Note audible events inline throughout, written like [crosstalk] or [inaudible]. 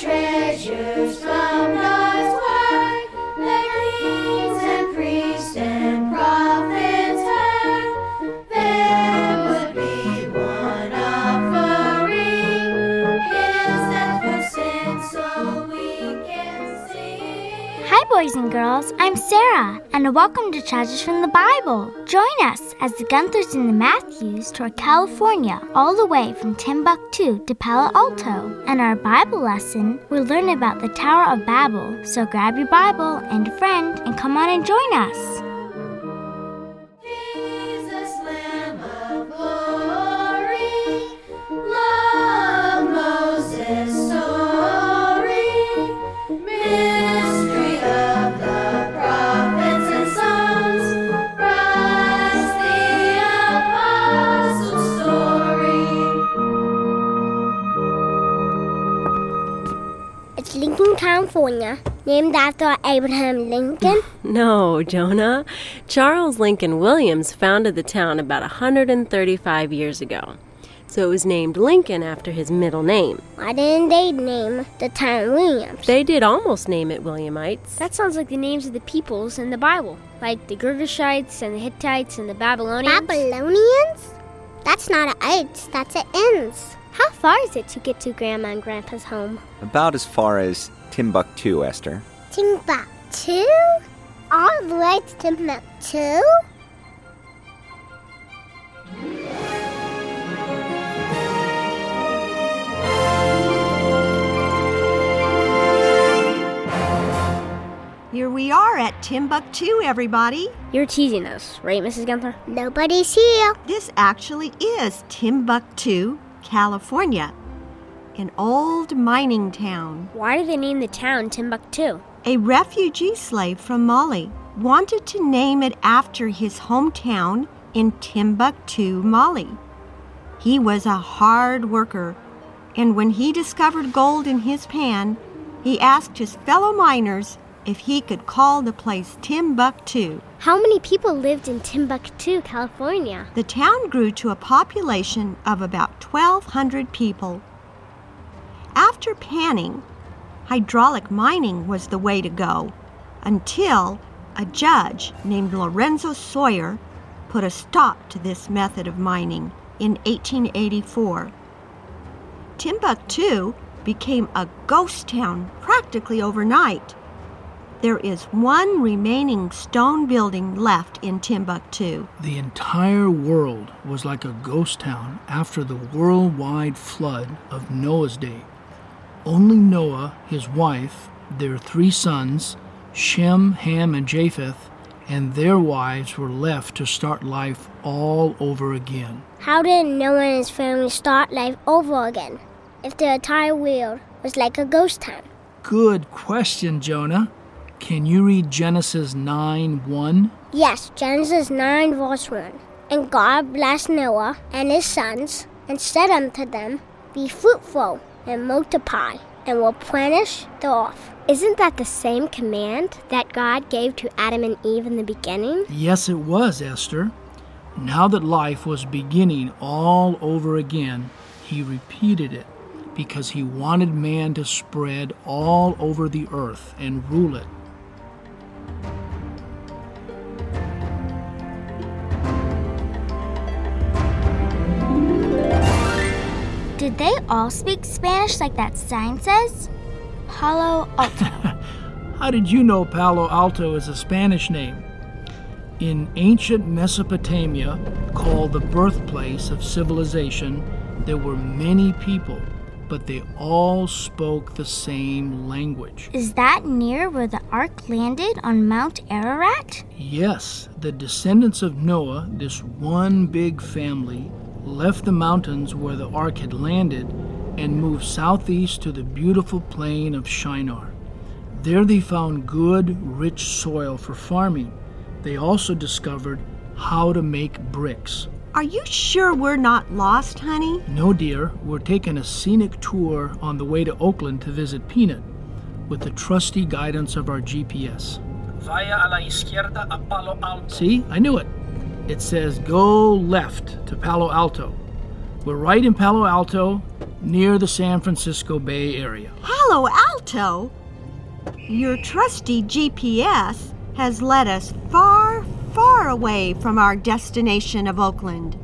the boys and girls. I'm Sarah, and welcome to Treasures from the Bible. Join us as the Gunthers and the Matthews tour California, all the way from Timbuktu to Palo Alto. And our Bible lesson, we'll learn about the Tower of Babel. So grab your Bible and a friend and come on and join us. California, named after Abraham Lincoln. [laughs] No, Jonah. Charles Lincoln Williams founded the town about 135 years ago. So it was named Lincoln after his middle name. Why didn't they name the town Williams? They did almost name it Williamites. That sounds like the names of the peoples in the Bible, like the Girgashites and the Hittites and the Babylonians. Babylonians? That's not a ites, that's a ins. How far is it to get to Grandma and Grandpa's home? About as far as Timbuktu, Esther. Timbuktu? All the way to Timbuktu? Here we are at Timbuktu, everybody. You're teasing us, right, Mrs. Gunther? Nobody's here. This actually is Timbuktu, California, an old mining town. Why do they name the town Timbuktu? A refugee slave from Mali wanted to name it after his hometown in Timbuktu, Mali. He was a hard worker, and when he discovered gold in his pan, he asked his fellow miners if he could call the place Timbuktu. How many people lived in Timbuktu, California? The town grew to a population of about 1,200 people. After panning, hydraulic mining was the way to go until a judge named Lorenzo Sawyer put a stop to this method of mining in 1884. Timbuktu became a ghost town practically overnight. There is one remaining stone building left in Timbuktu. The entire world was like a ghost town after the worldwide flood of Noah's day. Only Noah, his wife, their three sons, Shem, Ham, and Japheth, and their wives were left to start life all over again. How did Noah and his family start life over again if the entire world was like a ghost town? Good question, Jonah. Can you read Genesis 9 1? Yes, Genesis 9, verse 1. And God blessed Noah and his sons, and said unto them, Be fruitful, and multiply, and replenish the earth. Isn't that the same command that God gave to Adam and Eve in the beginning? Yes, it was, Esther. Now that life was beginning all over again, he repeated it because he wanted man to spread all over the earth and rule it. Did they all speak Spanish like that sign says? Palo Alto. [laughs] How did you know Palo Alto is a Spanish name? In ancient Mesopotamia, called the birthplace of civilization, there were many people, but they all spoke the same language. Is that near where the ark landed on Mount Ararat? Yes, the descendants of Noah, this one big family, left the mountains where the ark had landed and moved southeast to the beautiful plain of Shinar. There they found good, rich soil for farming. They also discovered how to make bricks. Are you sure we're not lost, honey? No, dear, we're taking a scenic tour on the way to Oakland to visit Peanut with the trusty guidance of our GPS. Vaya a la izquierda a Palo Alto. See, I knew it. It says go left to Palo Alto. We're right in Palo Alto, near the San Francisco Bay Area. Palo Alto? Your trusty GPS has led us far, far away from our destination of Oakland.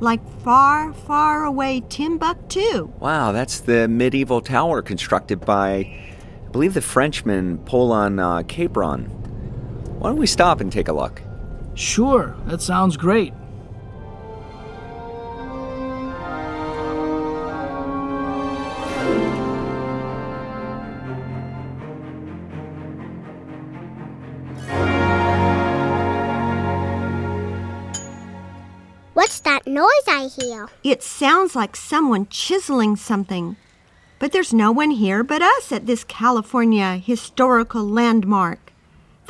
Like far, far away Timbuktu. Wow, that's the medieval tower constructed by, I believe, the Frenchman Paulin uh, Caperon. Why don't we stop and take a look? Sure, that sounds great. What's that noise I hear? It sounds like someone chiseling something. But there's no one here but us at this California historical landmark,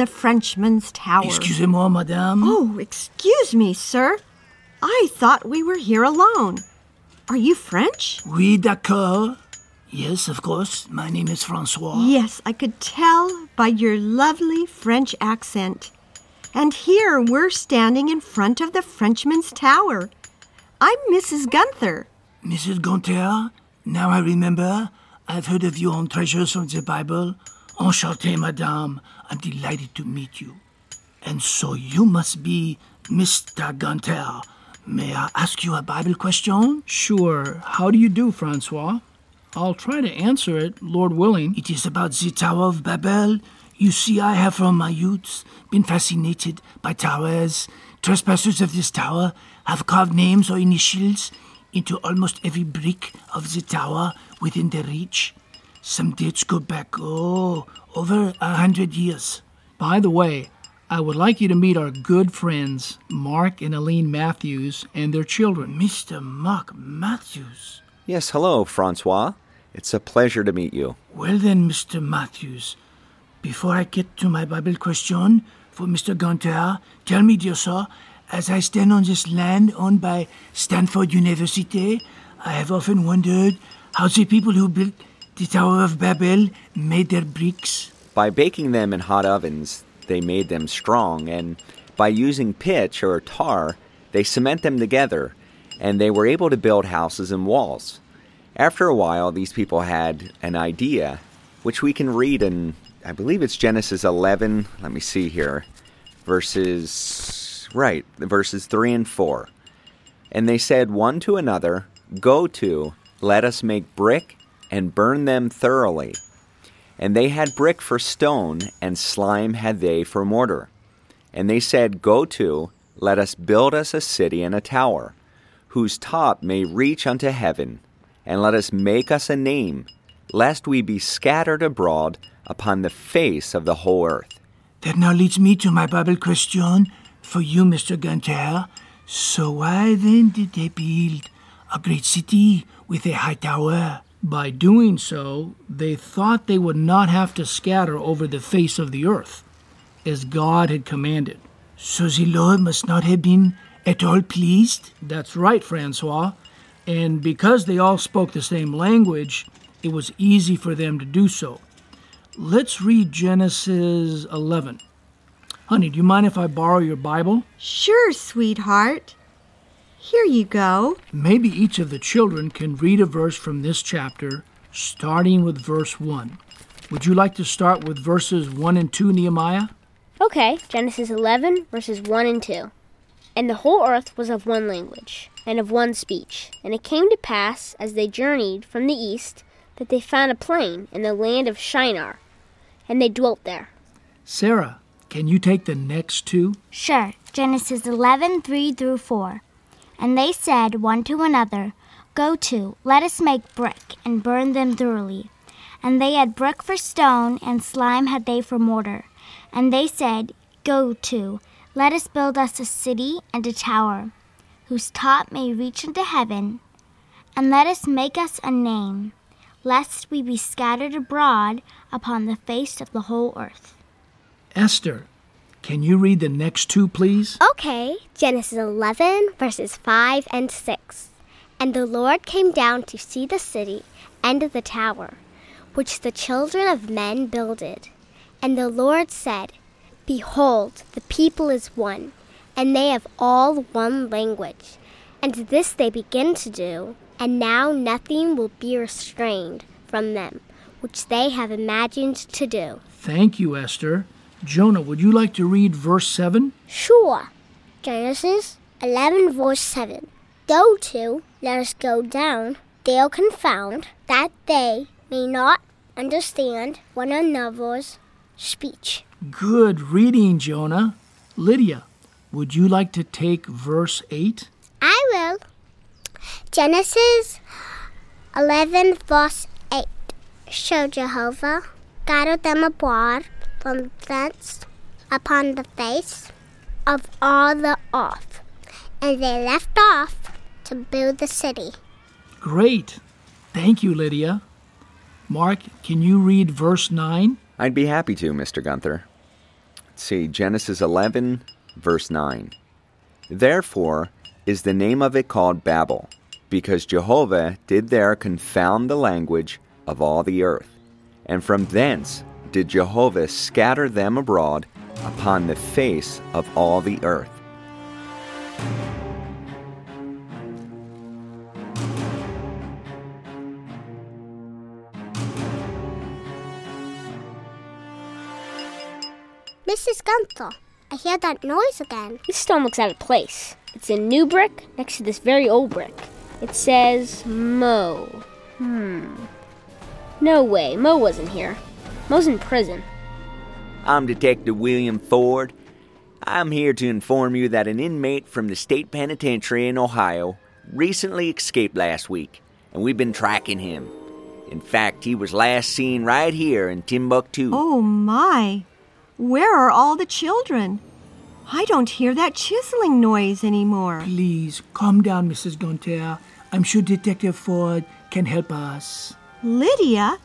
the Frenchman's Tower. Excusez-moi, madame. Oh, excuse me, sir. I thought we were here alone. Are you French? Oui, d'accord. Yes, of course. My name is Francois. Yes, I could tell by your lovely French accent. And here we're standing in front of the Frenchman's Tower. I'm Mrs. Gunther. Mrs. Gunther? now I remember. I've heard of you on treasures from the Bible. Enchanté, madame. I'm delighted to meet you. And so you must be Mr. Gunther. May I ask you a Bible question? Sure. How do you do, Francois? I'll try to answer it, Lord willing. It is about the Tower of Babel. You see, I have from my youth been fascinated by towers. Trespassers of this tower have carved names or initials into almost every brick of the tower within their reach. Some dates go back, oh, over a hundred years. By the way, I would like you to meet our good friends, Mark and Aline Matthews, and their children. Mr. Mark Matthews. Yes, hello, Francois. It's a pleasure to meet you. Well then, Mr. Matthews, before I get to my Bible question for Mr. Gunther, tell me, dear sir, as I stand on this land owned by Stanford University, I have often wondered how the people who built the Tower of Babel made their bricks. By baking them in hot ovens, they made them strong, and by using pitch or tar, they cement them together, and they were able to build houses and walls. After a while, these people had an idea, which we can read in, I believe it's Genesis 11. Let me see here. Verses, right, verses 3 and 4. And they said one to another, Go to, let us make brick and burn them thoroughly. And they had brick for stone, and slime had they for mortar. And they said, Go to, let us build us a city and a tower, whose top may reach unto heaven, and let us make us a name, lest we be scattered abroad upon the face of the whole earth. That now leads me to my Bible question for you, Mr. Gunther. So why then did they build a great city with a high tower? By doing so, they thought they would not have to scatter over the face of the earth, as God had commanded. So the Lord must not have been at all pleased? That's right, Francois. And because they all spoke the same language, it was easy for them to do so. Let's read Genesis 11. Honey, do you mind if I borrow your Bible? Sure, sweetheart. Here you go. Maybe each of the children can read a verse from this chapter, starting with verse 1. Would you like to start with verses 1 and 2, Nehemiah? Okay, Genesis 11, verses 1 and 2. And the whole earth was of one language, and of one speech. And it came to pass, as they journeyed from the east, that they found a plain in the land of Shinar, and they dwelt there. Sarah, can you take the next two? Sure. Genesis 11, 3 through 4. And they said one to another, Go to, let us make brick, and burn them thoroughly. And they had brick for stone, and slime had they for mortar. And they said, Go to, let us build us a city and a tower, whose top may reach into heaven. And let us make us a name, lest we be scattered abroad upon the face of the whole earth. Esther, can you read the next two, please? Okay, Genesis 11, verses 5 and 6. And the Lord came down to see the city and the tower, which the children of men builded. And the Lord said, Behold, the people is one, and they have all one language. And this they begin to do, and now nothing will be restrained from them, which they have imagined to do. Thank you, Esther. Jonah, would you like to read verse 7? Sure. Genesis 11, verse 7. Go to, let us go down, they'll confound, that they may not understand one another's speech. Good reading, Jonah. Lydia, would you like to take verse 8? I will. Genesis 11, verse 8. Show Jehovah gathered them abroad from thence upon the face of all the earth, and they left off to build the city. Great. Thank you, Lydia. Mark, can you read verse 9? I'd be happy to, Mr. Gunther. Let's see, Genesis 11, verse 9. Therefore is the name of it called Babel, because Jehovah did there confound the language of all the earth. And from thence did Jehovah scatter them abroad upon the face of all the earth. Mrs. Gunther, I hear that noise again. This stone looks out of place. It's a new brick next to this very old brick. It says Mo. Hmm. No way, Mo wasn't here. Mo's in prison. I'm Detective William Ford. I'm here to inform you that an inmate from the state penitentiary in Ohio recently escaped last week, and we've been tracking him. In fact, he was last seen right here in Timbuktu. Oh my! Where are all the children? I don't hear that chiseling noise anymore. Please calm down, Mrs. Gunther. I'm sure Detective Ford can help us. Lydia?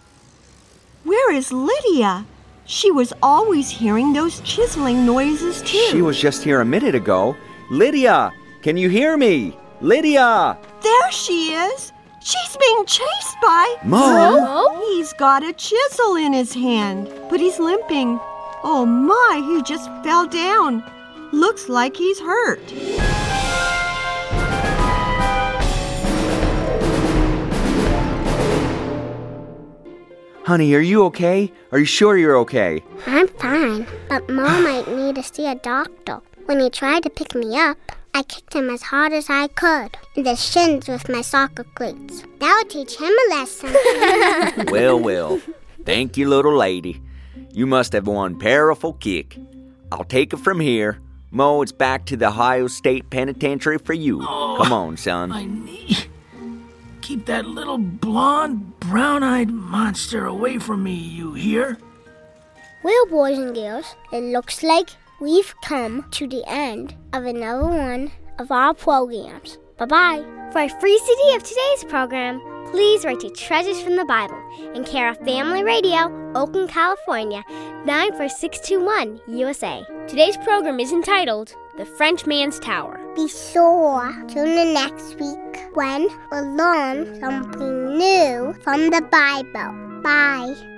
Where is Lydia? She was always hearing those chiseling noises too. She was just here a minute ago. Lydia, can you hear me? Lydia! There she is. She's being chased by Mo? He's got a chisel in his hand, but he's limping. Oh my, he just fell down. Looks like he's hurt. Honey, are you okay? Are you sure you're okay? I'm fine, but Mo might [sighs] need to see a doctor. When he tried to pick me up, I kicked him as hard as I could in the shins with my soccer cleats. That'll teach him a lesson. [laughs] [laughs] well, well. Thank you, little lady. You must have one powerful kick. I'll take it from here. Mo, it's back to the Ohio State Penitentiary for you. Come on, son. I need. Keep that little blonde, brown eyed monster away from me, you hear? well, boys and girls, it looks like we've come to the end of another one of our programs. Bye bye. For a free CD of today's program, please write to Treasures from the Bible in care of Family Radio, Oakland, California, 94621, USA. Today's program is entitled The Frenchman's Tower. Be sure to tune in next week when we'll learn something new from the Bible. Bye.